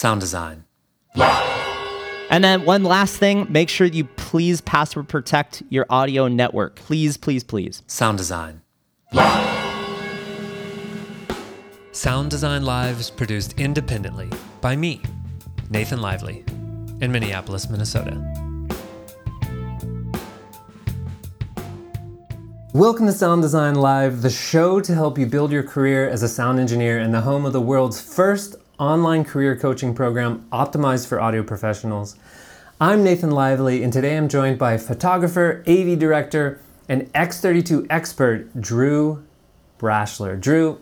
Sound design. And then one last thing, make sure you please password protect your audio network. Please, please, please. Sound design. Sound Design Live is produced independently by me, Nathan Lively, in Minneapolis, Minnesota. Welcome to Sound Design Live, the show to help you build your career as a sound engineer and the home of the world's first online career coaching program optimized for audio professionals. I'm Nathan Lively, and today I'm joined by photographer, AV director, and X32 expert, Drew Brashler. Drew,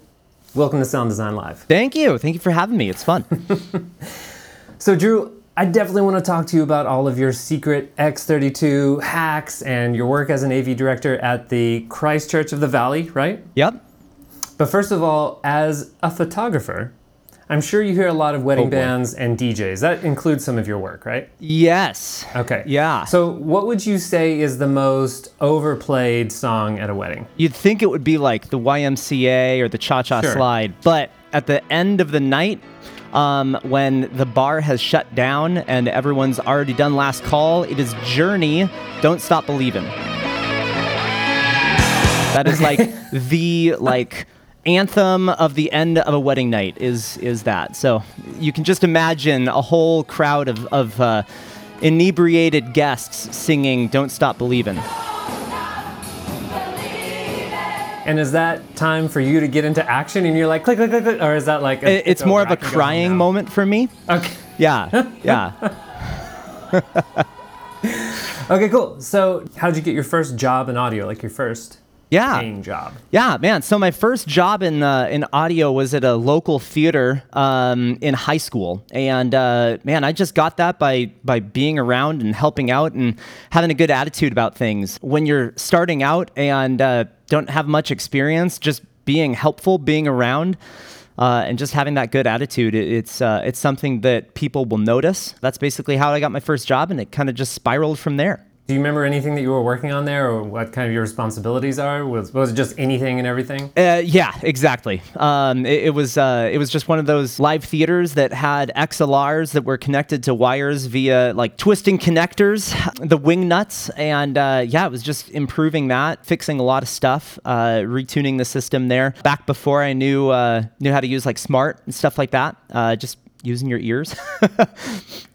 welcome to Sound Design Live. Thank you. Thank you for having me. It's fun. So, Drew, I definitely want to talk to you about all of your secret X32 hacks and your work as an AV director at the Christ Church of the Valley, right? yep. But first of all, as a photographer, I'm sure you hear a lot of wedding Oh, bands and DJs. That includes some of your work, right? Yes. Okay. Yeah. So, what would you say is the most overplayed song at a wedding? You'd think it would be like the YMCA or the Cha Cha Sure. Slide, but at the end of the night, um, when the bar has shut down and everyone's already done last call, it is Journey. Don't stop believing. That is like the like anthem of the end of a wedding night. Is is that? So you can just imagine a whole crowd of of uh, inebriated guests singing "Don't Stop Believing." And is that time for you to get into action and you're like, click, click, click, click? Or is that like. It- It's more of a crying moment for me. Okay. Yeah, yeah. Okay, cool. So, how'd you get your first job in audio? Like your first Yeah. paying job? Yeah, man. So my first job in uh, in audio was at a local theater um, in high school, and uh, man, I just got that by by being around and helping out and having a good attitude about things. When you're starting out and uh, don't have much experience, just being helpful, being around. Uh, and just having that good attitude, it, it's uh, it's something that people will notice. That's basically how I got my first job, and it kind of just spiraled from there. Do you remember anything that you were working on there or what kind of your responsibilities are? Was, was it just anything and everything? Uh, yeah, exactly. Um, it, it was uh, it was just one of those live theaters that had XLRs that were connected to wires via like twisting connectors, the wing nuts, and uh, yeah, it was just improving that, fixing a lot of stuff, uh, retuning the system there. Back before I knew uh, knew how to use like Smaart and stuff like that, uh, just using your ears.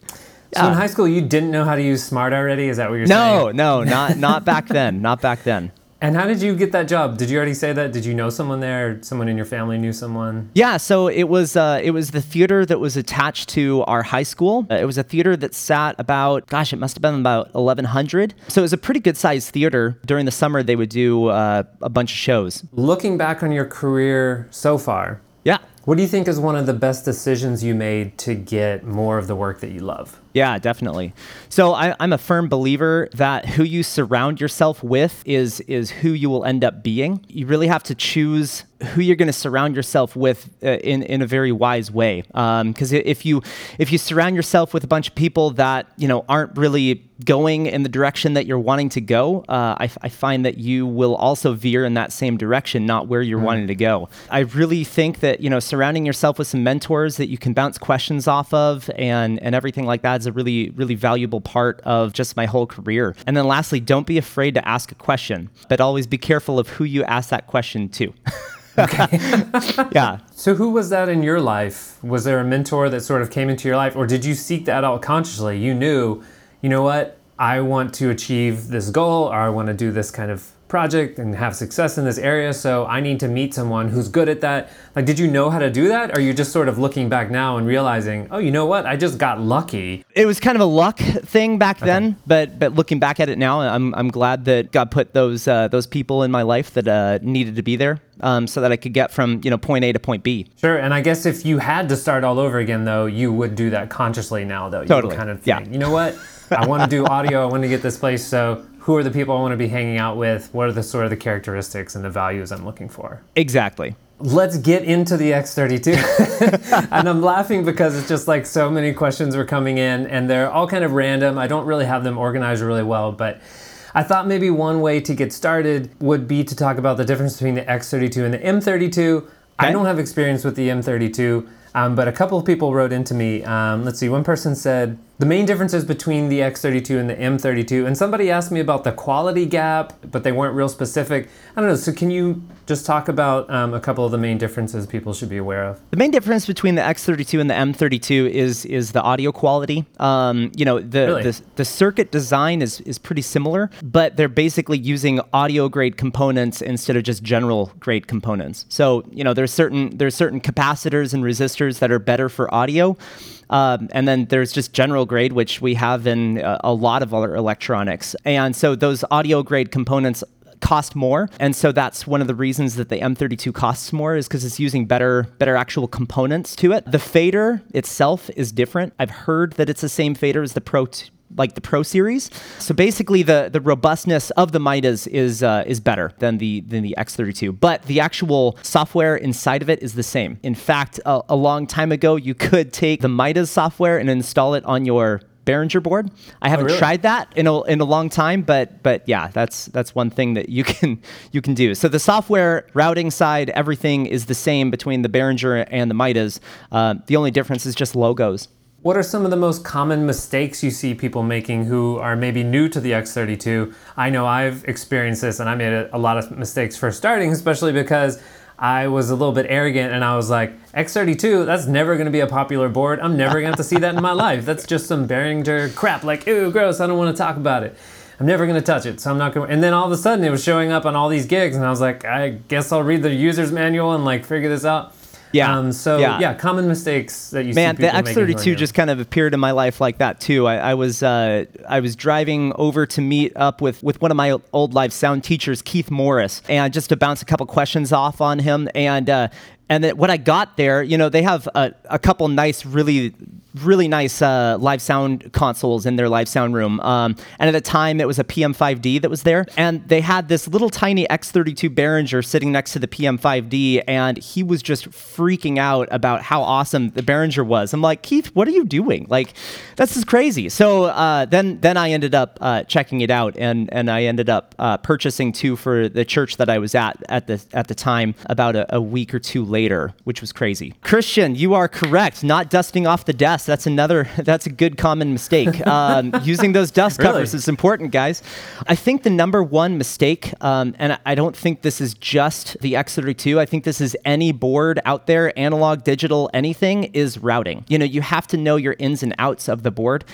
So in high school, you didn't know how to use Smaart already? Is that what you're no, saying? no, no, not not back then, not back then. And how did you get that job? Did you already say that? Did you know someone there? Someone in your family knew someone? Yeah, so it was uh, it was the theater that was attached to our high school. Uh, it was a theater that sat about, gosh, it must have been about 1,100. So it was a pretty good sized theater. During the summer, they would do uh, a bunch of shows. Looking back on your career so far, Yeah, what do you think is one of the best decisions you made to get more of the work that you love? Yeah, definitely. So I, I'm a firm believer that who you surround yourself with is is who you will end up being. You really have to choose who you're going to surround yourself with uh, in in a very wise way. Because if you if you surround yourself with a bunch of people that you know aren't really going in the direction that you're wanting to go, uh, I, I find that you will also veer in that same direction, not where you're wanting to go. I really think that you know surrounding yourself with some mentors that you can bounce questions off of and and everything like that is a really really valuable part of just my whole career. And then lastly, don't be afraid to ask a question, but always be careful of who you ask that question to. yeah. So, who was that in your life? Was there a mentor that sort of came into your life, or did you seek that out consciously? You knew, you know what, I want to achieve this goal, or I want to do this kind of project and have success in this area, so I need to meet someone who's good at that. Like, did you know how to do that? Or are you just sort of looking back now and realizing, oh, you know what, I just got lucky? it was kind of a luck thing back then, but but looking back at it now, I'm I'm glad that God put those uh, those people in my life that uh, needed to be there, um, so that I could get from you know point A to point B. Sure, and I guess if you had to start all over again, though, you would do that consciously now, though. You Totally, kind of yeah. you know what? I want to do audio. I want to get this place. So, who are the people I want to be hanging out with? What are the sort of the characteristics and the values I'm looking for? Exactly. Let's get into the X32. and I'm laughing because it's just like so many questions were coming in, and they're all kind of random. I don't really have them organized really well, but I thought maybe one way to get started would be to talk about the difference between the X32 and the M32. I don't have experience with the M32. Um, but a couple of people wrote into me. Um, let's see, one person said the main differences between the X32 and the M32, and somebody asked me about the quality gap, but they weren't real specific. I don't know. So can you just talk about um, a couple of the main differences people should be aware of? The main difference between the X32 and the M32 is is the audio quality. Um, you know, the, Really? the the circuit design is is pretty similar, but they're basically using audio grade components instead of just general grade components. So you know, there's certain there's certain capacitors and resistors that are better for audio. Um, and then there's just general grade, which we have in uh, a lot of other electronics. And so those audio grade components cost more. And so that's one of the reasons that the M32 costs more is because it's using better better actual components to it. The fader itself is different. I've heard that it's the same fader as the Pro like the Pro series so basically the the robustness of the Midas is uh, is better than the than the X32 but the actual software inside of it is the same in fact a, a long time ago you could take the Midas software and install it on your Behringer board. I haven't really? tried that in a, in a long time, but but yeah, that's that's one thing that you can you can do. So the software routing side, everything is the same between the Behringer and the Midas. Uh, the only difference is just logos. What are some of the most common mistakes you see people making who are maybe new to the X32? I know I've experienced this and I made a, lot of mistakes first starting, especially because I was a little bit arrogant and I was like, X32, that's never to be a popular board. I'm never to have to see that in my life. That's just some Behringer crap. Like, ew, gross, I don't want to talk about it. I'm never to touch it, so I'm not to. And then all of a sudden it was showing up on all these gigs and I was like, I guess I'll read the user's manual and like figure this out. Yeah, Um, so yeah. yeah. common mistakes that you Man, see the people making who are X32 just kind of appeared in my life like that too. I, I was uh, I was driving over to meet up with with one of my old live sound teachers, Keith Morris, and just to bounce a couple questions off on him. And uh, and then when I got there, you know, they have a, a couple nice, really really nice uh, live sound consoles in their live sound room. Um, and at the time, it was a PM5D that was there, and they had this little tiny X32 Behringer sitting next to the PM5D, and he was just freaking out about how awesome the Behringer was. I'm like, Keith, what are you doing? Like, this is crazy. So uh, then, then I ended up uh, checking it out, and and I ended up uh, purchasing two for the church that I was at at the at the time about a, a week or two later, which was crazy. Christian, you are correct. Not dusting off the desk. That's another. That's a good common mistake. Um, using those dust Really? covers is important, guys. I think the number one mistake, um, and I- I don't think this is just the X32. I think this is any board out there, analog, digital, anything, is routing. You know, you have to know your ins and outs of the board.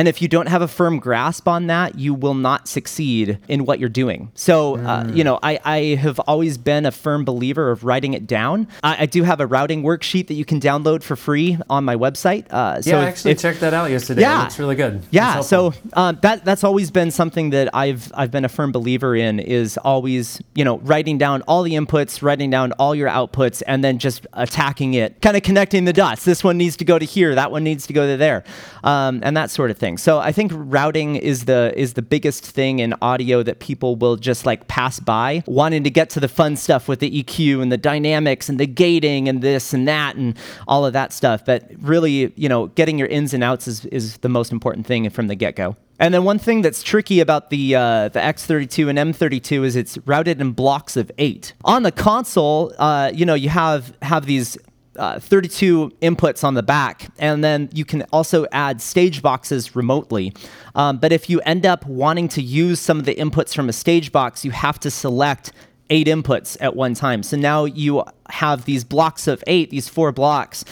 And if you don't have a firm grasp on that, you will not succeed in what you're doing. So, uh, Mm. you know, I, I have always been a firm believer of writing it down. I, I do have a routing worksheet that you can download for free on my website. Uh, so Yeah, I actually if- checked that out yesterday. Yeah. It looks really good. yeah, so um, that that's always been something that I've I've been a firm believer in is always you know writing down all the inputs, writing down all your outputs, and then just attacking it, kind of connecting the dots. This one needs to go to here, that one needs to go to there, um, and that sort of thing. So I think routing is the is the biggest thing in audio that people will just like pass by, wanting to get to the fun stuff with the EQ and the dynamics and the gating and this and that and all of that stuff. But really, you know, getting your ins and outs is, is the most important thing from the get go. And then one thing that's tricky about the uh, the X32 and M32 is it's routed in blocks of eight. On the console, uh, you know, you have have these uh, 32 inputs on the back, and then you can also add stage boxes remotely. Um, but if you end up wanting to use some of the inputs from a stage box, you have to select eight inputs at one time. So now you have these blocks of eight, these four blocks,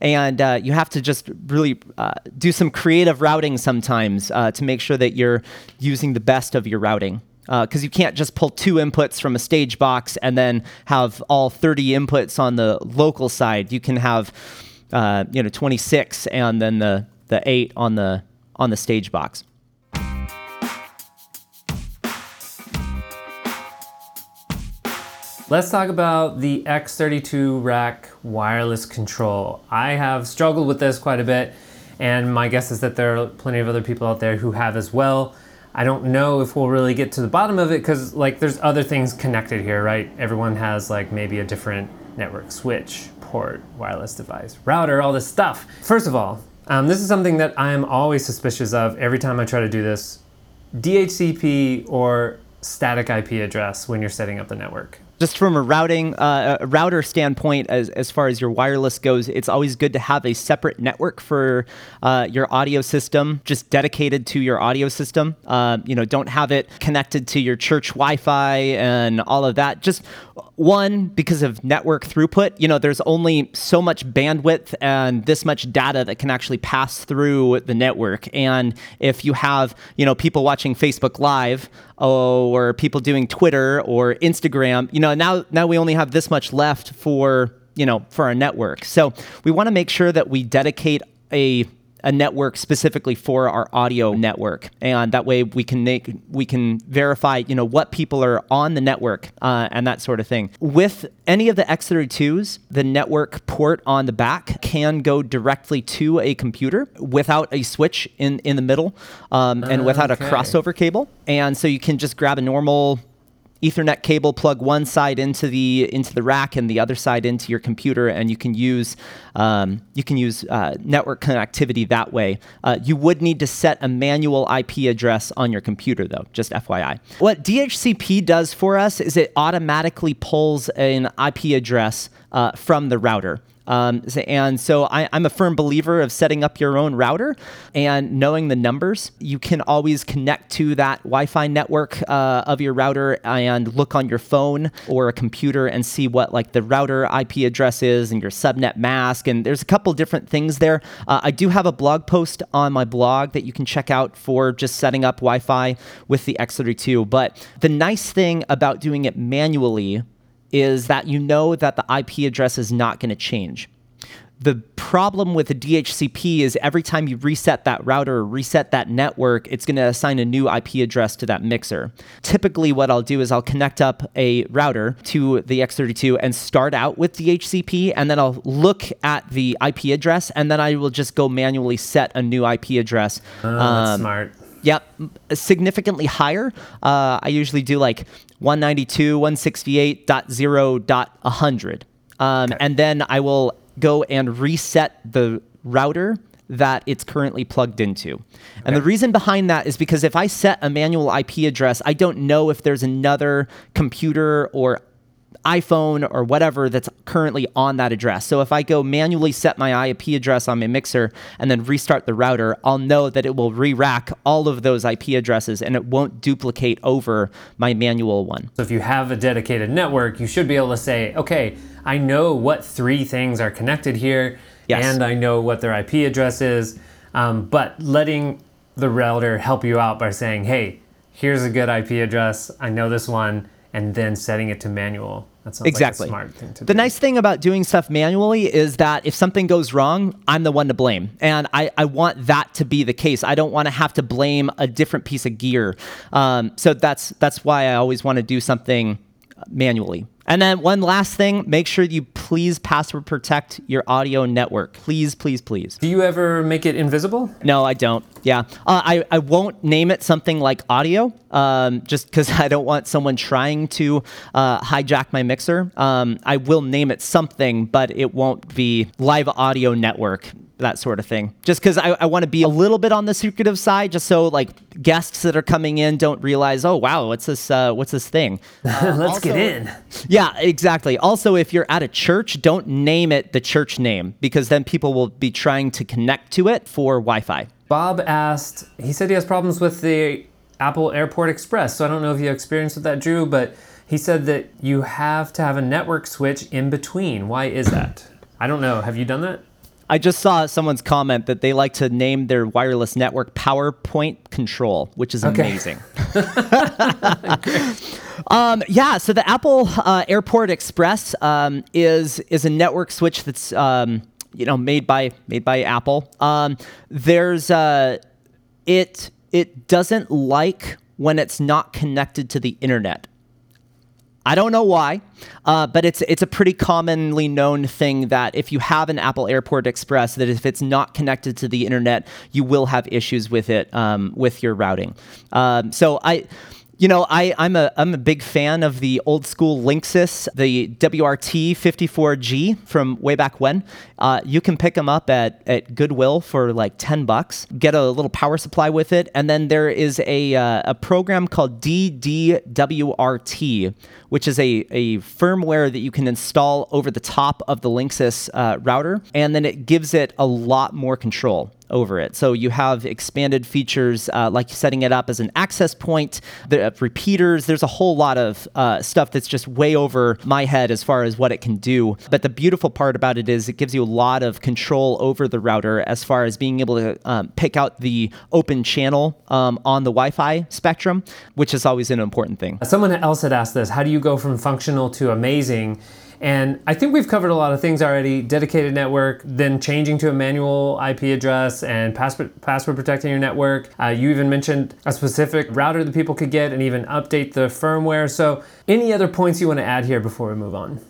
and uh, you have to just really uh, do some creative routing sometimes uh, to make sure that you're using the best of your routing. Because you can't just pull two inputs from a stage box and then have all 30 inputs on the local side. You can have, uh, you know, 26 and then the the eight on the on the stage box. Let's talk about the X32 rack wireless control. I have struggled with this quite a bit, and my guess is that there are plenty of other people out there who have as well. I don't know if we'll really get to the bottom of it because, like, there's other things connected here, right? Everyone has, like, maybe a different network switch, port, wireless device, router, all this stuff. First of all, um, this is something that I am always suspicious of every time I try to do this DHCP or static IP address when you're setting up the network. Just from a routing uh, a router standpoint as, as far as your wireless goes it's always good to have a separate network for uh, your audio system just dedicated to your audio system. Uh, you know don't have it connected to your church wi-fi and all of that. Just one because of network throughput you know there's only so much bandwidth and this much data that can actually pass through the network. And if you have you know people watching facebook live or people doing twitter or instagram you know now now we only have this much left for you know for our network. So we want to make sure that we dedicate a a network specifically for our audio network, and that way we can make we can verify you know what people are on the network uh, and that sort of thing. With any of the X32s, the network port on the back can go directly to a computer without a switch in in the middle um, and without a crossover cable, and so you can just grab a normal Ethernet cable, plug one side into the into the rack and the other side into your computer, and you can use um, you can use uh, network connectivity that way. Uh, you would need to set a manual IP address on your computer, though. Just FYI. What DHCP does for us is it automatically pulls an IP address uh, from the router. Um, and so I, I'm a firm believer of setting up your own router and knowing the numbers. You can always connect to that Wi Fi network uh, of your router and look on your phone or a computer and see what like the router IP address is and your subnet mask. And there's a couple different things there. Uh, I do have a blog post on my blog that you can check out for just setting up Wi Fi with the X32. But the nice thing about doing it manually is that you know that the IP address is not going to change. The problem with the DHCP is every time you reset that router or reset that network, it's going to assign a new IP address to that mixer. Typically, what I'll do is I'll connect up a router to the X32 and start out with DHCP, and then I'll look at the IP address, and then I will just go manually set a new IP address. Oh, that's Um, smart. Yep, significantly higher. Uh, I usually do like 192, 168.0.100. Um, And then I will go and reset the router that it's currently plugged into. And the reason behind that is because if I set a manual IP address, I don't know if there's another computer or iPhone or whatever that's currently on that address. So if I go manually set my IP address on my mixer and then restart the router, I'll know that it will re-rack all of those IP addresses and it won't duplicate over my manual one. So if you have a dedicated network, you should be able to say, okay, I know what three things are connected here, Yes. and I know what their IP address is. Um, but letting the router help you out by saying, hey, here's a good IP address. I know this one, and then setting it to manual. Exactly. like a smart thing to The do. nice thing about doing stuff manually is that if something goes wrong, I'm the one to blame. And I, I want that to be the case. I don't want to have to blame a different piece of gear. Um, so that's that's why I always want to do something manually. And then one last thing, make sure you please password protect your audio network. Please, please, please. Do you ever make it invisible? No, I don't. Yeah. Uh, I, I won't name it something like audio um, just because I don't want someone trying to uh, hijack my mixer. Um, I will name it something, but it won't be live audio network, that sort of thing. Just because I, I want to be a little bit on the secretive side, just so like guests that are coming in don't realize, oh, wow, what's this, uh, what's this thing? Let's get in. Yeah, exactly. Also, if you're at a church, don't name it the church name because then people will be trying to connect to it for Wi Fi. Bob asked, he said he has problems with the Apple Airport Express. So I don't know if you experienced with that, Drew, but he said that you have to have a network switch in between. Why is that? I don't know. Have you done that? I just saw someone's comment that they like to name their wireless network PowerPoint Control, which is Okay. amazing. um, yeah, so the Apple uh, Airport Express um, is is a network switch that's um, you know made by made by Apple. Um, there's uh, it it doesn't like when it's not connected to the internet. I don't know why, uh, but it's it's a pretty commonly known thing that if you have an Apple Airport Express, that if it's not connected to the internet, you will have issues with it um, with your routing. Um, so I. You know, I, I'm a I'm a big fan of the old school Linksys, the WRT 54G from way back when. Uh, you can pick them up at, at Goodwill for like 10 bucks. Get a little power supply with it, and then there is a uh, a program called DDWRT, which is a, a firmware that you can install over the top of the Linksys uh, router, and then it gives it a lot more control over it. So you have expanded features uh, like setting it up as an access point, the uh, repeaters. There's a whole lot of uh, stuff that's just way over my head as far as what it can do. But the beautiful part about it is it gives you a lot of control over the router as far as being able to um, pick out the open channel um, on the Wi-Fi spectrum, which is always an important thing. Someone else had asked this: How do you go from functional to amazing? And I think we've covered a lot of things already dedicated network, then changing to a manual IP address and password, password protecting your network. Uh, you even mentioned a specific router that people could get and even update the firmware. So, any other points you want to add here before we move on?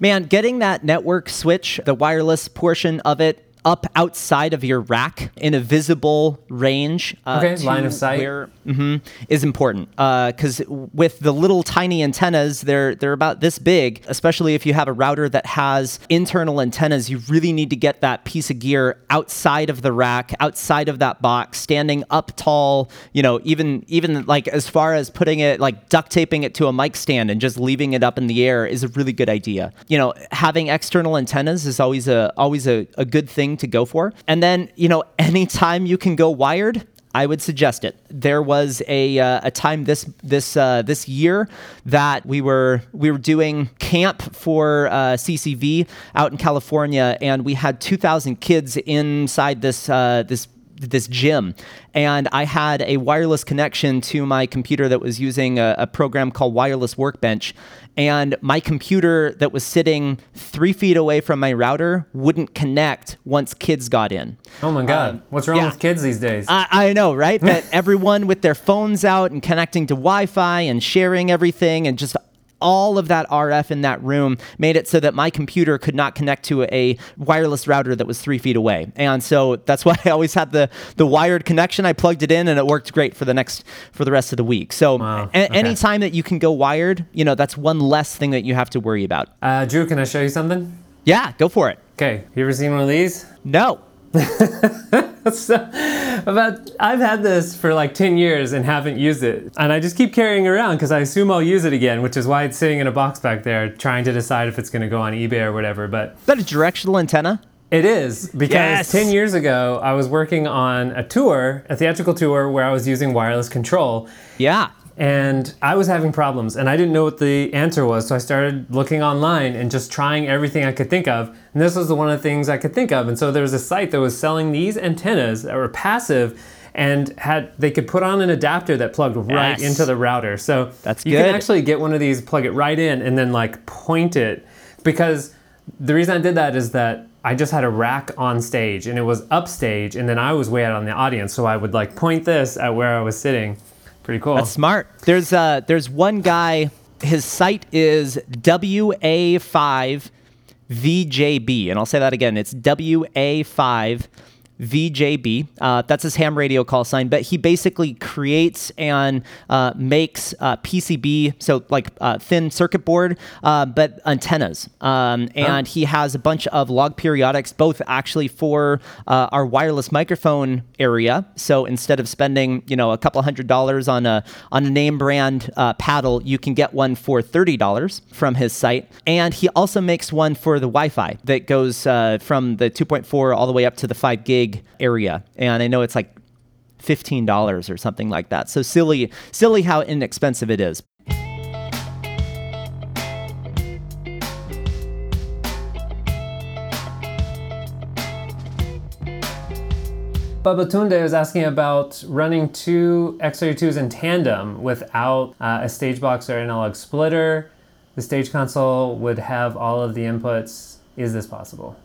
Man, getting that network switch, the wireless portion of it, up outside of your rack in a visible range. Uh, okay, line of sight. Where, mm-hmm, is important because uh, with the little tiny antennas, they're they're about this big. Especially if you have a router that has internal antennas, you really need to get that piece of gear outside of the rack, outside of that box, standing up tall. You know, even even like as far as putting it like duct taping it to a mic stand and just leaving it up in the air is a really good idea. You know, having external antennas is always a always a, a good thing to go for. And then, you know, anytime you can go wired, I would suggest it. There was a, uh, a time this this uh, this year that we were we were doing camp for uh, CCV out in California, and we had 2,000 kids inside this uh, this this gym and I had a wireless connection to my computer that was using a, a, program called Wireless Workbench. And my computer that was sitting three feet away from my router wouldn't connect once kids got in. Oh my God. Uh, What's wrong yeah. with kids these days? I, I know, right? that everyone with their phones out and connecting to Wi Fi and sharing everything and just all of that RF in that room made it so that my computer could not connect to a wireless router that was three feet away. And so that's why I always had the the wired connection. I plugged it in and it worked great for the next for the rest of the week. So wow. a- okay. anytime that you can go wired, you know, that's one less thing that you have to worry about. Uh, Drew, can I show you something? Yeah, go for it. Okay. You ever seen one of these? No. so, about I've had this for like 10 years and haven't used it. And I just keep carrying it around because I assume I'll use it again, which is why it's sitting in a box back there trying to decide if it's going to go on eBay or whatever. But is that a directional antenna? It is because yes. 10 years ago I was working on a tour, a theatrical tour where I was using wireless control. Yeah and I was having problems and I didn't know what the answer was. So I started looking online and just trying everything I could think of. And this was the one of the things I could think of. And so there was a site that was selling these antennas that were passive and had they could put on an adapter that plugged right yes. into the router. So that's you good. can actually get one of these, plug it right in, and then like point it. Because the reason I did that is that I just had a rack on stage and it was upstage, and then I was way out on the audience. So I would like point this at where I was sitting Pretty cool. That's smart. There's uh there's one guy. His site is WA5 VJB, and I'll say that again. It's WA5 VJB. Uh, that's his ham radio call sign, but he basically creates and uh, makes uh, PCB, so like uh, thin circuit board, uh, but antennas. Um, and he has a bunch of log periodics, both actually for uh, our wireless microphone area. So instead of spending, you know, a couple hundred dollars on a on a name brand paddle, you can get one for thirty dollars from his site. And he also makes one for the Wi-Fi that goes from the 2.4 all the way up to the 5 gig big area, and I know it's like fifteen dollars or something like that. So silly, silly how inexpensive it is. Babatunde was asking about running two X32s in tandem without uh, a stage box or analog splitter. The stage console would have all of the inputs. Is this possible?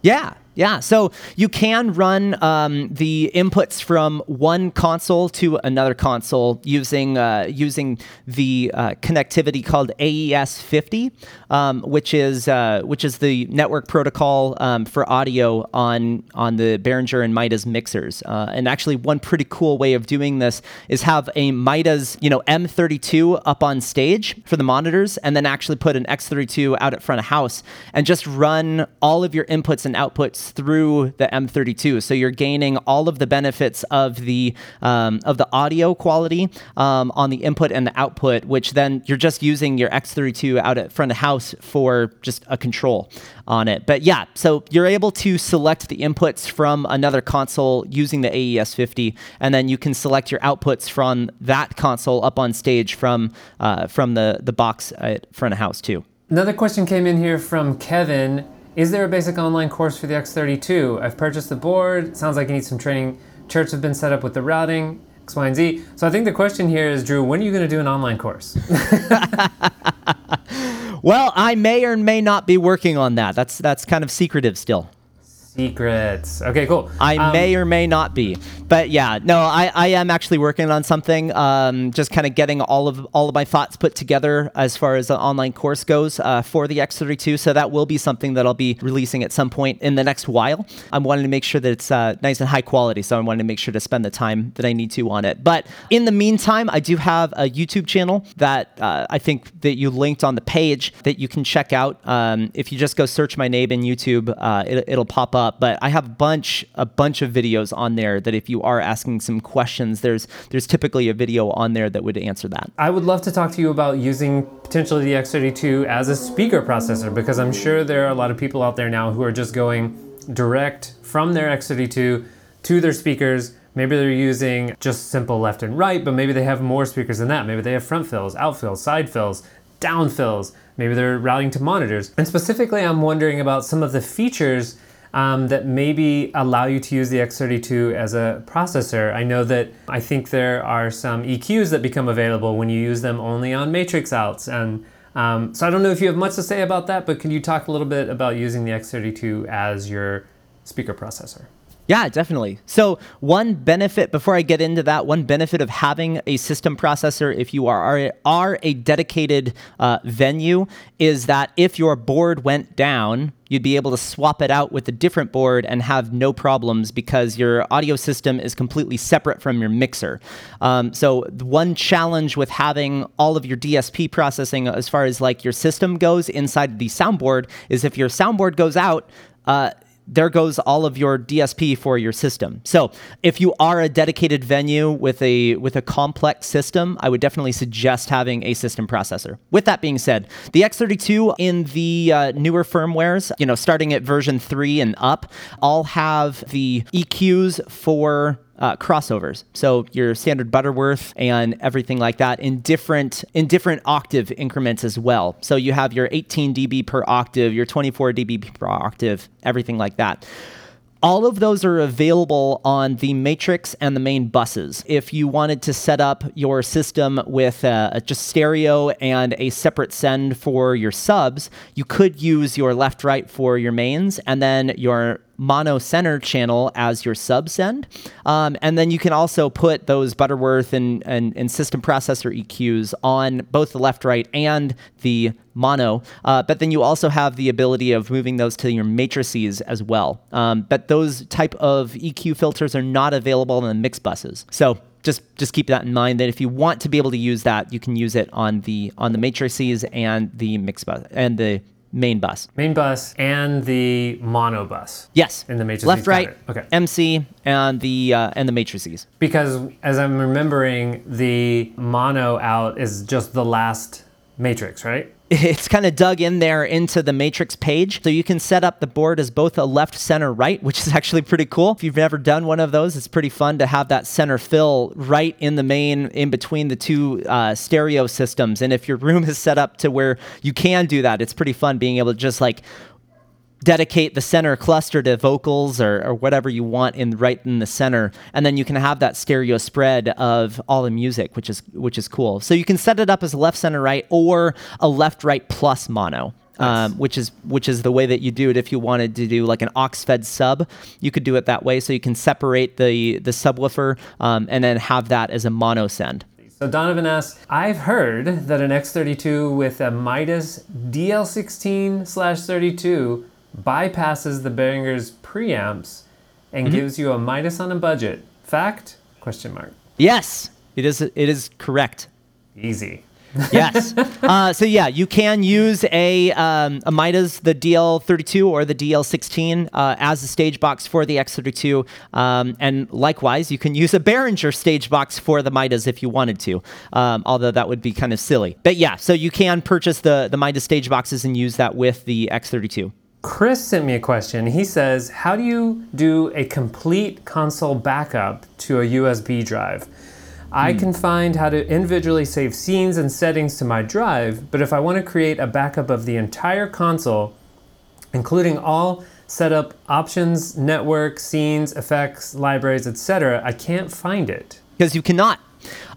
Yeah, Yeah, so you can run um, the inputs from one console to another console using uh, using the uh, connectivity called AES 50, um, which is uh, which is the network protocol um, for audio on on the Behringer and Midas mixers. Uh, and actually, one pretty cool way of doing this is have a Midas you know M32 up on stage for the monitors, and then actually put an X32 out at front of house, and just run all of your inputs and outputs through the M32. So you're gaining all of the benefits of the um, of the audio quality um, on the input and the output, which then you're just using your X32 out at front of house for just a control on it. But yeah, so you're able to select the inputs from another console using the AES50, and then you can select your outputs from that console up on stage from uh, from the the box at front of house too. Another question came in here from Kevin. Is there a basic online course for the X32? I've purchased the board. Sounds like you need some training. Charts have been set up with the routing, X, Y, and Z. So I think the question here is, Drew, when are you going to do an online course? well, I may or may not be working on that. That's that's kind of secretive still. Secrets. Okay, cool. I um, may or may not be, but yeah, no, I, I am actually working on something. Um, just kind of getting all of all of my thoughts put together as far as an online course goes uh, for the X32. So that will be something that I'll be releasing at some point in the next while. I'm wanting to make sure that it's uh, nice and high quality, so I'm wanting to make sure to spend the time that I need to on it. But in the meantime, I do have a YouTube channel that uh, I think that you linked on the page that you can check out. Um, if you just go search my name in YouTube, uh, it, it'll pop up But I have a bunch a bunch of videos on there that if you are asking some questions, there's there's typically a video on there that would answer that. I would love to talk to you about using potentially the X32 as a speaker processor because I'm sure there are a lot of people out there now who are just going direct from their X32 to their speakers. Maybe they're using just simple left and right, but maybe they have more speakers than that. Maybe they have front fills, out fills, side fills, down fills. Maybe they're routing to monitors. And specifically, I'm wondering about some of the features um, that maybe allow you to use the X32 as a processor. I know that I think there are some EQs that become available when you use them only on matrix outs. And um, so I don't know if you have much to say about that, but can you talk a little bit about using the X32 as your speaker processor? Yeah, definitely. So, one benefit before I get into that, one benefit of having a system processor, if you are are, are a dedicated uh, venue, is that if your board went down, you'd be able to swap it out with a different board and have no problems because your audio system is completely separate from your mixer. Um, so, one challenge with having all of your DSP processing as far as like your system goes inside the soundboard is if your soundboard goes out. Uh, there goes all of your DSP for your system. So if you are a dedicated venue with a with a complex system, I would definitely suggest having a system processor. With that being said, the X32 in the uh, newer firmwares, you know, starting at version three and up, all have the EQs for uh, crossovers. So your standard Butterworth and everything like that in different in different octave increments as well. So you have your 18 dB per octave, your 24 dB per octave, everything like that. All of those are available on the matrix and the main buses. If you wanted to set up your system with uh, just stereo and a separate send for your subs, you could use your left right for your mains and then your mono center channel as your sub send. Um, and then you can also put those Butterworth and, and, and, system processor EQs on both the left, right, and the mono. Uh, but then you also have the ability of moving those to your matrices as well. Um, but those type of EQ filters are not available in the mix buses. So just just keep that in mind that if you want to be able to use that, you can use it on the on the matrices and the mix bus and the main bus. Main bus and the mono bus. Yes. In the matrices. Left, right. Okay. MC and the uh, and the matrices. Because as I'm remembering, the mono out is just the last matrix, right? it's kind of dug in there into the matrix page. So you can set up the board as both a left, center, right, which is actually pretty cool. If you've never done one of those, it's pretty fun to have that center fill right in the main, in between the two uh, stereo systems. And if your room is set up to where you can do that, it's pretty fun being able to just like dedicate the center cluster to vocals or, or whatever you want in right in the center and then you can have that stereo spread of all the music which is which is cool so you can set it up as left center right or a left right plus mono um, which is which is the way that you do it. If you wanted to do like an aux-fed sub, you could do it that way. So you can separate the the subwoofer um, and then have that as a mono send. So Donovan asks, I've heard that an X32 with a Midas DL16 slash 32 bypasses the Behringer's preamps and Mm-hmm. gives you a Midas on a budget. Fact? Question mark. Yes, it is. It is correct. Easy. yes. Uh, so yeah, you can use a um, a Midas, the DL32 or the DL16 uh, as a stage box for the X32, um, and likewise, you can use a Behringer stage box for the Midas if you wanted to. Um, although that would be kind of silly. But yeah, so you can purchase the the Midas stage boxes and use that with the X32. Chris sent me a question. He says, How do you do a complete console backup to a USB drive? I hmm. can find how to individually save scenes and settings to my drive, but if I want to create a backup of the entire console, including all setup options, network, scenes, effects, libraries, etc., I can't find it. because you cannot.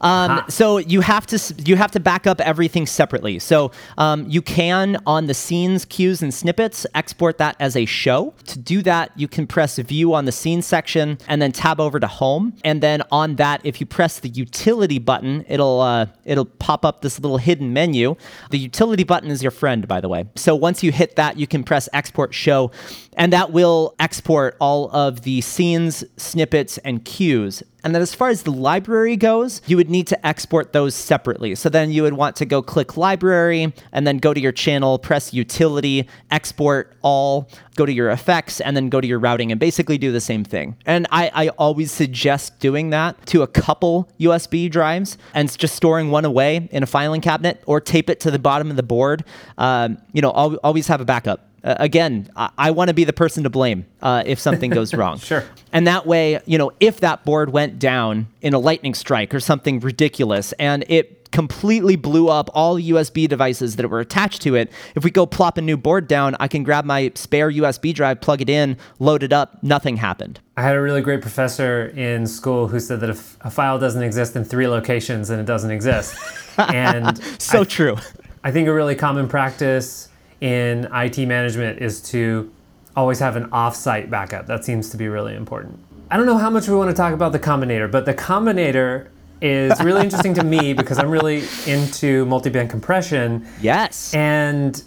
Um, so you have to you have to back up everything separately. So um, you can on the scenes, cues, and snippets export that as a show. To do that, you can press View on the scene section and then tab over to Home. And then on that, if you press the Utility button, it'll uh, it'll pop up this little hidden menu. The Utility button is your friend, by the way. So once you hit that, you can press Export Show, and that will export all of the scenes, snippets, and cues. And then as far as the library goes, you would need to export those separately. So then you would want to go click library and then go to your channel, press utility, export all, go to your effects, and then go to your routing and basically do the same thing. And I, I always suggest doing that to a couple USB drives and just storing one away in a filing cabinet or tape it to the bottom of the board. Um, you know, al- always have a backup. Uh, again, I, I want to be the person to blame uh, if something goes wrong. Sure. And that way, you know, if that board went down in a lightning strike or something ridiculous and it completely blew up all USB devices that were attached to it, if we go plop a new board down, I can grab my spare USB drive, plug it in, load it up, nothing happened. I had a really great professor in school who said that if a file doesn't exist in three locations, then it doesn't exist. and So I, true. I think a really common practice in IT management is to always have an off-site backup. That seems to be really important. I don't know how much we want to talk about the combinator, but the combinator is really interesting to me because I'm really into multi-band compression Yes. and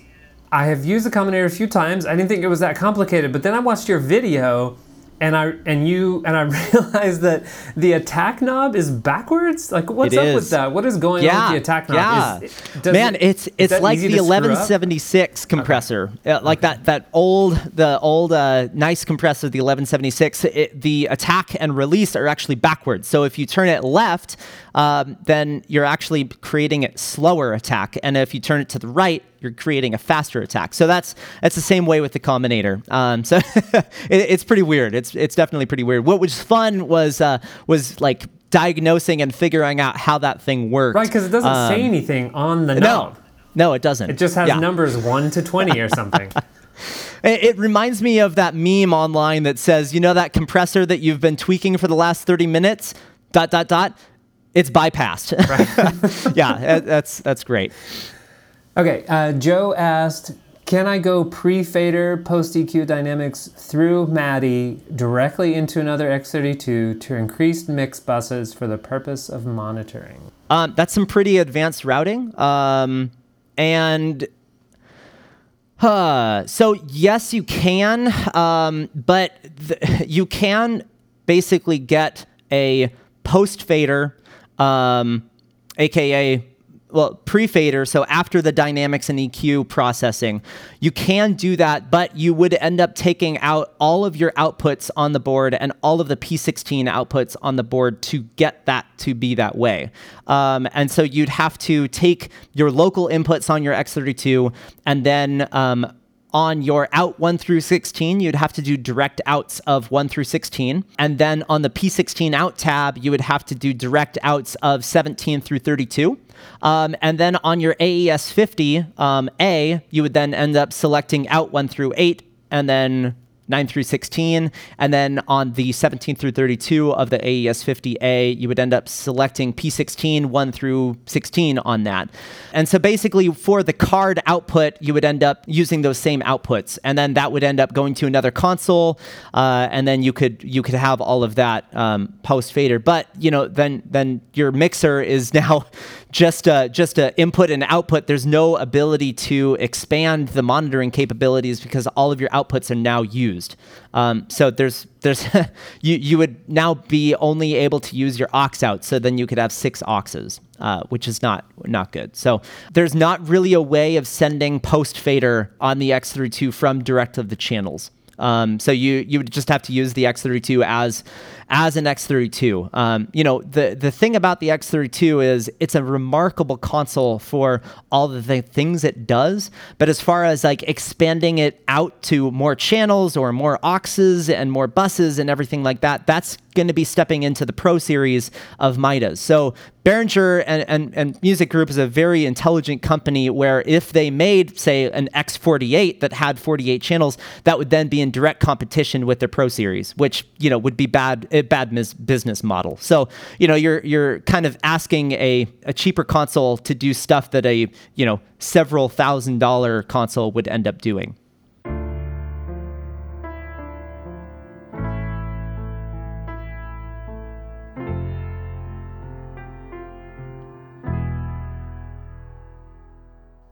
I have used the combinator a few times. I didn't think it was that complicated, but then I watched your video and I and you and I realized that the attack knob is backwards. Like what's It up is. with that? What is going on with the attack knob? Yeah, Is- man, it- it's it's like the to up? 1176 compressor, Uh, like that that old the old uh, nice compressor, the 1176. It, the attack and release are actually backwards. So if you turn it left, um, then you're actually creating a slower attack, and if you turn it to the right, you're creating a faster attack. So that's that's the same way with the combinator. Um, so it, it's pretty weird. It's it's definitely pretty weird. What was fun was uh, was like diagnosing and figuring out how that thing worked. Right, because it doesn't say anything on the knob. Um, No, no, it doesn't. It just has Yeah. numbers one to twenty or something. It, it reminds me of that meme online that says, you know, that compressor that you've been tweaking for the last 30 minutes, dot, dot, dot, it's bypassed. yeah, that's, that's great. Okay, uh, Joe asked, can I go pre-fader post EQ dynamics through MADI directly into another X32 to increase mix buses for the purpose of monitoring? Um, that's some pretty advanced routing. Um, and so, yes, you can, um, but th- you can basically get a post fader, um, aka well, pre-fader, so after the dynamics and EQ processing, you can do that, but you would end up taking out all of your outputs on the board and all of the P16 outputs on the board to get that to be that way. Um, and so you'd have to take your local inputs on your X32 and then um, on your out 1 through 16, you'd have to do direct outs of 1 through 16. And then on the P16 out tab, you would have to do direct outs of 17 through 32. Um, and then on your AES 50 um, A, you would then end up selecting out 1 through 8 and then 9 through 16. And then on the 17 through 32 of the AES 50A, you would end up selecting P16, 1 through 16 on that. And so basically, for the card output, you would end up using those same outputs. And then that would end up going to another console. Uh, and then you could you could have all of that um, post fader. But, you know, then then your mixer is now just a, just a input and output. There's no ability to expand the monitoring capabilities because all of your outputs are now used. Um, so there's there's you you would now be only able to use your aux out. So then you could have six auxes, uh, which is not not good. So there's not really a way of sending post fader on the X32 from direct of the channels. Um, so you you would just have to use the X32 as as an X32. Um, you know, the the thing about the X32 is it's a remarkable console for all the th- things it does. But as far as like expanding it out to more channels or more auxes and more buses and everything like that, that's going to be stepping into the Pro series of Midas. So Behringer and, and, and Music Group is a very intelligent company where if they made, say, an X48 that had 48 channels, that would then be in direct competition with their Pro series, which, you know, would be bad a bad mis- business model. So, you know, you're you're kind of asking a, a cheaper console to do stuff that a, you know, several thousand dollar console would end up doing.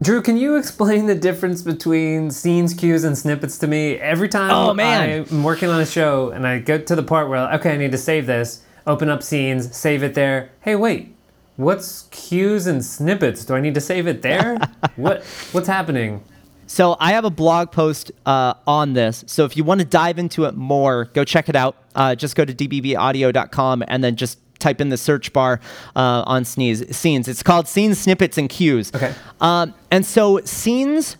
Drew, can you explain the difference between scenes, cues, and snippets to me? Every time oh, man. I'm working on a show and I get to the part where, okay, I need to save this, open up scenes, save it there. Hey, wait, what's cues and snippets? Do I need to save it there? what What's happening? So I have a blog post uh, on this. So if you want to dive into it more, go check it out. Uh, just go to dbbaudio.com and then just type in the search bar uh, on sneeze scenes. It's called scenes, snippets, and cues. Okay. Um, and so scenes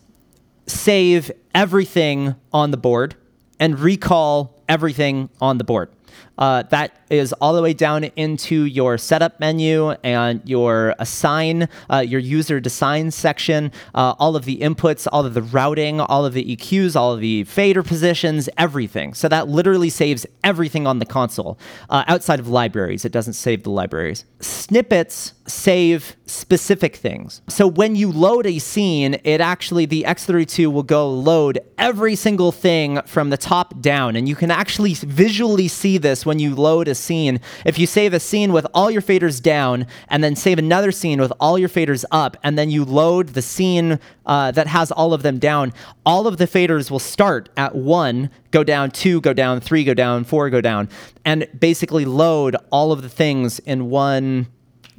save everything on the board and recall everything on the board. Uh, that is all the way down into your setup menu and your assign, uh, your user design section, uh, all of the inputs, all of the routing, all of the EQs, all of the fader positions, everything. So that literally saves everything on the console uh, outside of libraries. It doesn't save the libraries. Snippets save specific things. So when you load a scene, it actually, the X32 will go load every single thing from the top down. And you can actually visually see this when you load a scene. If you save a scene with all your faders down and then save another scene with all your faders up, and then you load the scene uh, that has all of them down, all of the faders will start at one, go down, two, go down, three, go down, four, go down, and basically load all of the things in one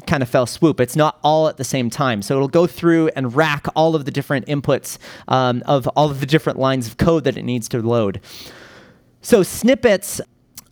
kind of fell swoop. It's not all at the same time. So it'll go through and rack all of the different inputs um, of all of the different lines of code that it needs to load. So snippets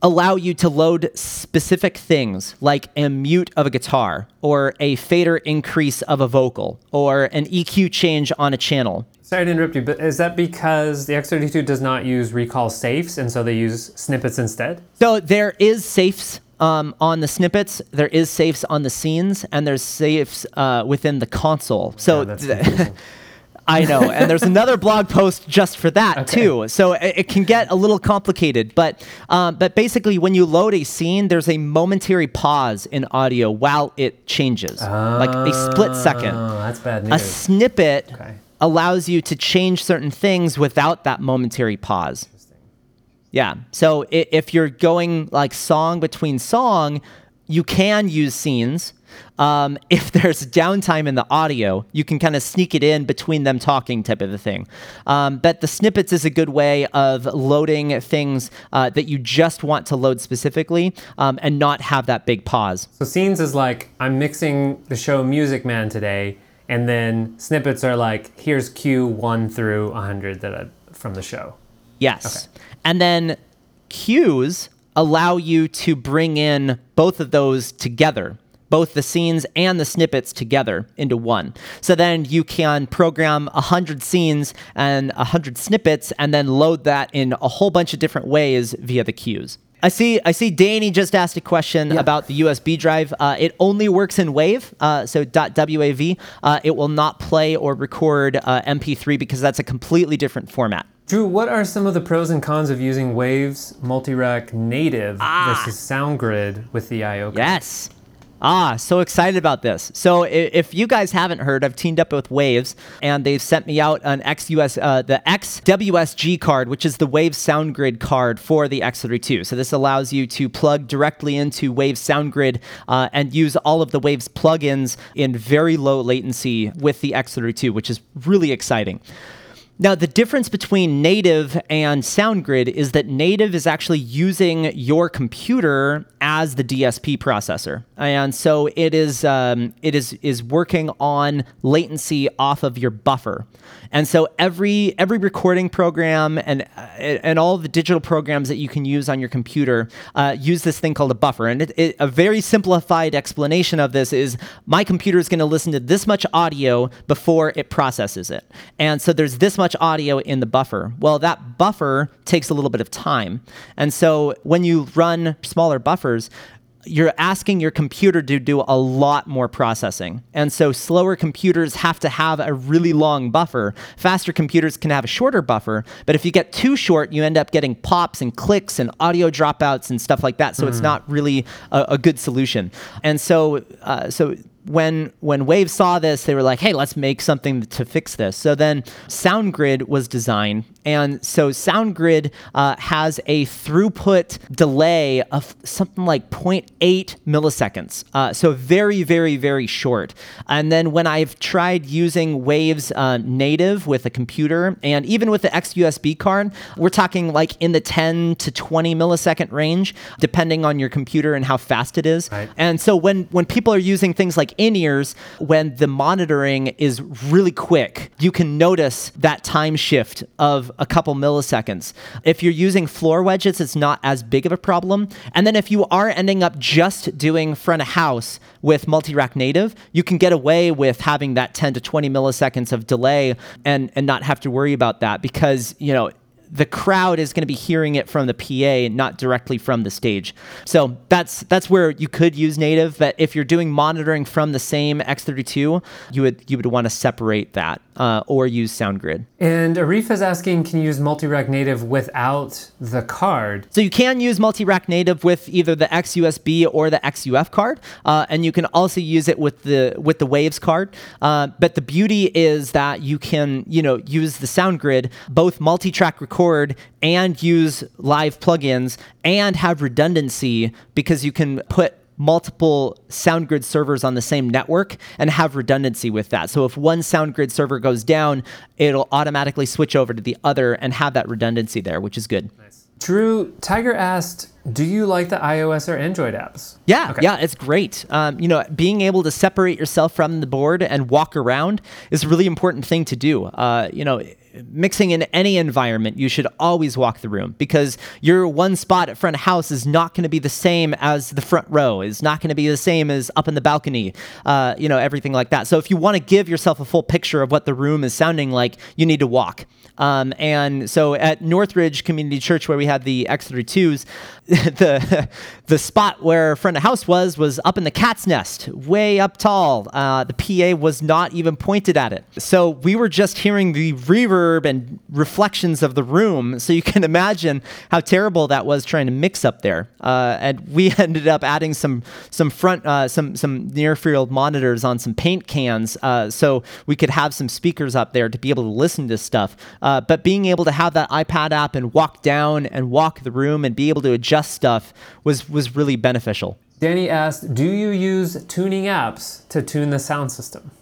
allow you to load specific things like a mute of a guitar or a fader increase of a vocal or an EQ change on a channel. Sorry to interrupt you, but is that because the X32 does not use recall safes and so they use snippets instead? So there is safes um, on the snippets, there is safes on the scenes, and there's safes uh, within the console. So yeah, I know, and there's another blog post just for that okay. too. So it, it, can get a little complicated, but um, but basically, when you load a scene, there's a momentary pause in audio while it changes, oh, like a split second. That's bad news. A snippet okay. allows you to change certain things without that momentary pause. Yeah. So if you're going like song between song, you can use scenes um, if there's downtime in the audio, you can kind of sneak it in between them talking, type of a thing. Um, but the snippets is a good way of loading things uh, that you just want to load specifically um, and not have that big pause. So scenes is like I'm mixing the show Music Man today, and then snippets are like here's cue one through 100 that I, from the show. Yes, okay. and then cues allow you to bring in both of those together both the scenes and the snippets together into one. So then you can program 100 scenes and 100 snippets and then load that in a whole bunch of different ways via the cues. I see. I see. Danny just asked a question yeah. about the USB drive. Uh, it only works in WAV, uh, so .wav. Uh, it will not play or record uh, MP3 because that's a completely different format. Drew, what are some of the pros and cons of using Waves Multirack Native versus SoundGrid with the IO? Yes. Ah, so excited about this. So if you guys haven't heard, I've teamed up with Waves and they've sent me out an XUS, uh, the XWSG card, which is the Waves SoundGrid card for the X32. So this allows you to plug directly into Waves SoundGrid uh, and use all of the Waves plugins in very low latency with the X32, which is really exciting. Now, the difference between native and SoundGrid is that native is actually using your computer as the DSP processor, and so it is um, it is is working on latency off of your buffer, and so every every recording program and uh, and all the digital programs that you can use on your computer uh, use this thing called a buffer, and it, it, a very simplified explanation of this is my computer is going to listen to this much audio before it processes it, and so there's this much audio in the buffer. Well, that buffer takes a little bit of time. And so when you run smaller buffers, you're asking your computer to do a lot more processing. And so slower computers have to have a really long buffer. Faster computers can have a shorter buffer, but if you get too short, you end up getting pops and clicks and audio dropouts and stuff like that. So it's not really a, a good solution. And so, uh, so when when Wave saw this, they were like, "Hey, let's make something to fix this." So then SoundGrid was designed, and so SoundGrid uh, has a throughput delay of something like 0.8 milliseconds, uh, so very, very, very short. And then when I've tried using Waves uh, native with a computer, and even with the XUSB card, we're talking like in the 10 to 20 millisecond range, depending on your computer and how fast it is. Right. And so when when people are using things like in-ears, when the monitoring is really quick, you can notice that time shift of a couple milliseconds. If you're using floor wedges, it's not as big of a problem. And then if you are ending up just doing front of house with multi-rack native, you can get away with having that 10 to 20 milliseconds of delay and and not have to worry about that because, you know, the crowd is going to be hearing it from the PA, not directly from the stage. So that's that's where you could use native. But if you're doing monitoring from the same X32, you would you would want to separate that uh, or use SoundGrid. And Arif is asking, can you use multi-rack native without the card? So you can use multi-rack native with either the XUSB or the XUF card, uh, and you can also use it with the with the Waves card. Uh, but the beauty is that you can you know use the SoundGrid both multi-track record and use live plugins and have redundancy because you can put multiple SoundGrid servers on the same network and have redundancy with that. So if one SoundGrid server goes down, it'll automatically switch over to the other and have that redundancy there, which is good. Drew, Tiger asked, do you like the iOS or Android apps? Yeah, Okay. yeah, it's great. Um, you know, being able to separate yourself from the board and walk around is a really important thing to do. Uh, you know, mixing in any environment, you should always walk the room because your one spot at front of house is not going to be the same as the front row. Is not going to be the same as up in the balcony. Uh, you know, everything like that. So if you want to give yourself a full picture of what the room is sounding like, you need to walk. Um, and so at Northridge Community Church, where we had the X32s, the the spot where front of house was was up in the cat's nest, way up tall. Uh, the PA was not even pointed at it, so we were just hearing the reverb and reflections of the room. So you can imagine how terrible that was trying to mix up there. Uh, and we ended up adding some some front uh, some some near field monitors on some paint cans, uh, so we could have some speakers up there to be able to listen to stuff. Uh, but being able to have that iPad app and walk down and walk the room and be able to adjust stuff was was really beneficial. Danny asked, do you use tuning apps to tune the sound system?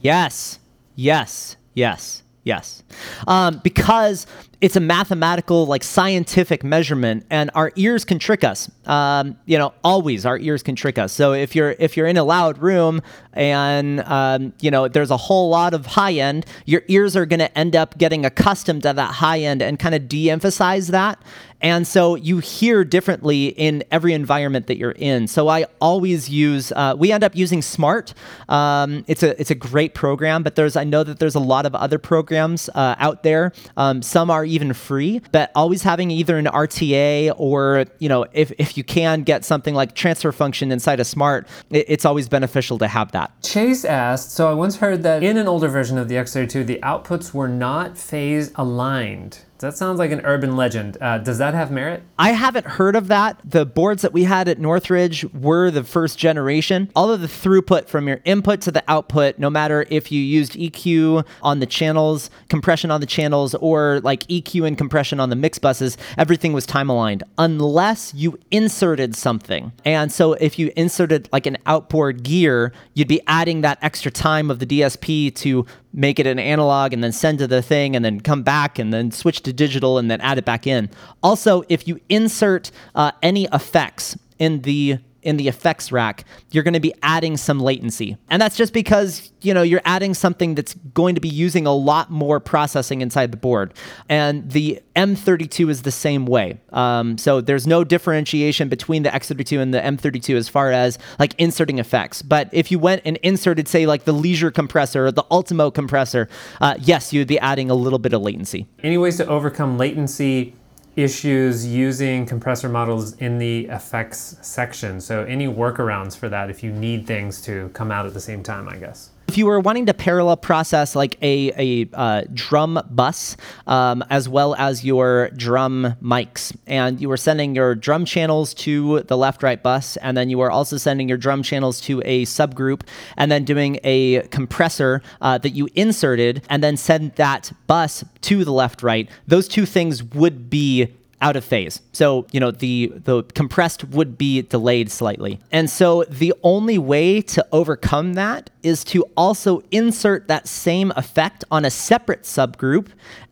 Yes, yes, yes, yes. Um, because it's a mathematical, like scientific measurement, and our ears can trick us. Um, you know, always our ears can trick us. So if you're if you're in a loud room and um, you know there's a whole lot of high end, your ears are going to end up getting accustomed to that high end and kind of de-emphasize that. And so you hear differently in every environment that you're in. So I always use. Uh, we end up using Smaart. Um, it's a it's a great program, but there's I know that there's a lot of other programs uh, out there. Um, some are even free, but always having either an RTA or you know if if you can get something like transfer function inside of Smaart, it, it's always beneficial to have that. Chase asked, so I once heard that in an older version of the X32, the outputs were not phase aligned. That sounds like an urban legend. Uh, does that have merit? I haven't heard of that. The boards that we had at Northridge were the first generation. All of the throughput from your input to the output, no matter if you used EQ on the channels, compression on the channels, or like EQ and compression on the mix buses, everything was time aligned unless you inserted something. And so if you inserted like an outboard gear, you'd be adding that extra time of the DSP to make it an analog and then send to the thing and then come back and then switch to digital and then add it back in. Also, if you insert uh, any effects in the in the effects rack, you're going to be adding some latency. And that's just because, you know, you're adding something that's going to be using a lot more processing inside the board. And the M32 is the same way. Um, so there's no differentiation between the X32 and the M32 as far as like inserting effects. But if you went and inserted, say, like the Leisure compressor or the Ultimo compressor, uh, yes, you would be adding a little bit of latency. Any ways to overcome latency issues using compressor models in the effects section. So any workarounds for that if you need things to come out at the same time, I guess. If you were wanting to parallel process like a, a uh, drum bus um, as well as your drum mics, and you were sending your drum channels to the left right bus, and then you were also sending your drum channels to a subgroup, and then doing a compressor uh, that you inserted, and then send that bus to the left right, those two things would be out of phase. So, you know, the the compressed would be delayed slightly. And so the only way to overcome that is to also insert that same effect on a separate subgroup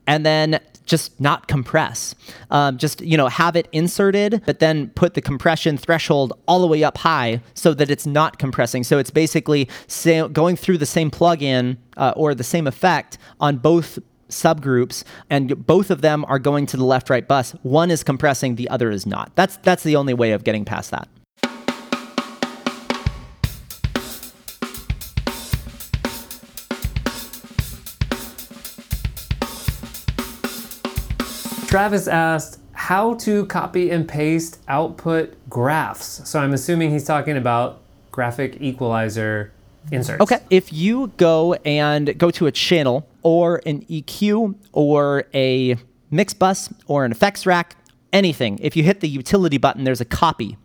and then just not compress. Um, just you know have it inserted, but then put the compression threshold all the way up high so that it's not compressing. So it's basically going through the same plugin uh, or the same effect on both subgroups and both of them are going to the left right bus one is compressing the other is not that's that's the only way of getting past that Travis asked how to copy and paste output graphs. So I'm assuming he's talking about graphic equalizer inserts. Okay. If you go and go to a channel or an EQ or a mix bus or an effects rack, anything, if you hit the utility button, there's a copy.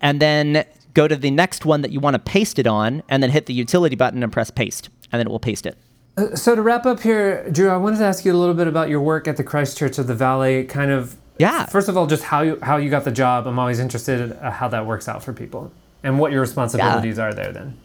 And then go to the next one that you want to paste it on, and then hit the utility button and press paste, and then it will paste it. Uh, so to wrap up here, Drew, I wanted to ask you a little bit about your work at the Christ Church of the Valley. Kind of, yeah. First of all, just how you how you got the job. I'm always interested in uh, how that works out for people, and what your responsibilities yeah. are there. Then.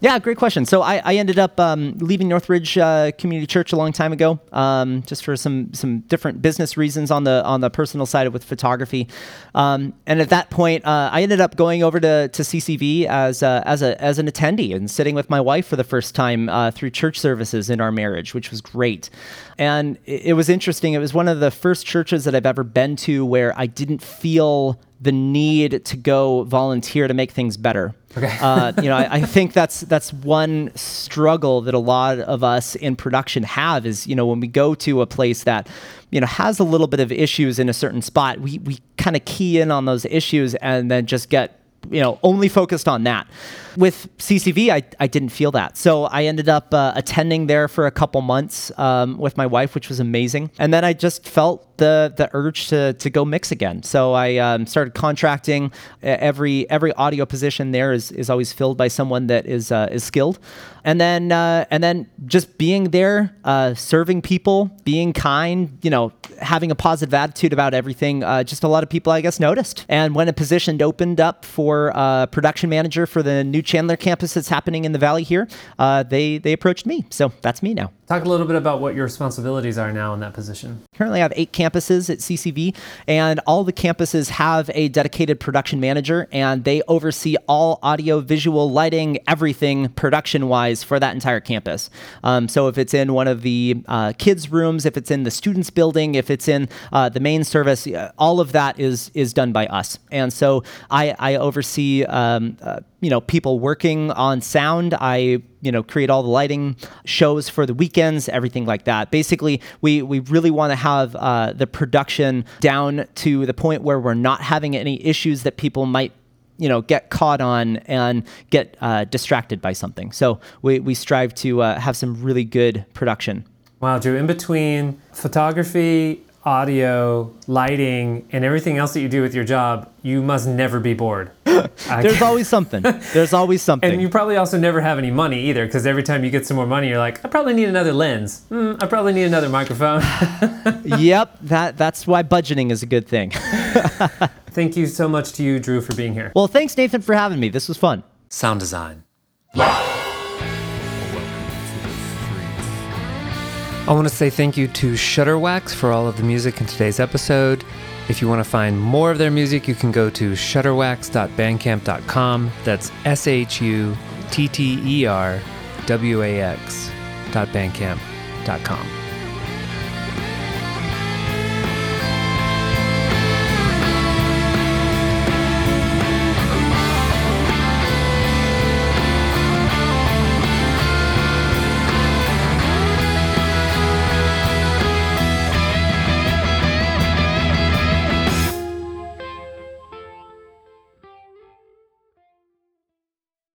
Yeah, great question. So I, I ended up um, leaving Northridge uh, Community Church a long time ago, um, just for some some different business reasons on the on the personal side with photography. Um, and at that point, uh, I ended up going over to, to CCV as a, as a as an attendee and sitting with my wife for the first time uh, through church services in our marriage, which was great. And it, it was interesting. It was one of the first churches that I've ever been to where I didn't feel the need to go volunteer to make things better. Okay. uh, you know, I, I, think that's that's one struggle that a lot of us in production have is you know when we go to a place that you know has a little bit of issues in a certain spot, we we kind of key in on those issues and then just get you know only focused on that with ccv i, I didn't feel that. So i ended up uh, attending there for a couple months um, with my wife which was amazing. And then i just felt the the urge to to go mix again. So i um, started contracting. Every every audio position there is is always filled by someone that is uh, is skilled. And then uh, and then just being there uh, serving people being kind you know having a positive attitude about everything uh, just a lot of people i guess noticed. And when a position opened up for uh, production manager for the new Chandler campus that's happening in the valley here, uh, they they approached me. So that's me now. Talk a little bit about what your responsibilities are now in that position. Currently, I have eight campuses at CCV, and all the campuses have a dedicated production manager, and they oversee all audio, visual, lighting, everything production wise for that entire campus. Um, so if it's in one of the uh, kids' rooms, if it's in the students' building, if it's in uh, the main service, uh, all of that is is done by us. And so I, I oversee. Um, uh, you know people working on sound i you know create all the lighting shows for the weekends everything like that. Basically we we really want to have uh, the production down to the point where we're not having any issues that people might you know get caught on and get uh, distracted by something. So we, we strive to uh, have some really good production. Wow drew in between photography audio, lighting, and everything else that you do with your job, you must never be bored. There's always something. There's always something. and you probably also never have any money either, because every time you get some more money, you're like, I probably need another lens. Hmm, I probably need another microphone. yep, that that's why budgeting is a good thing. Thank you so much to you, Drew, for being here. well, thanks Nathan for having me. This was fun. Sound design. I want to say thank you to Shutterwax for all of the music in today's episode. If you want to find more of their music, you can go to shutterwax.bandcamp.com. That's S H U T T E R W A X dot bandcamp.com.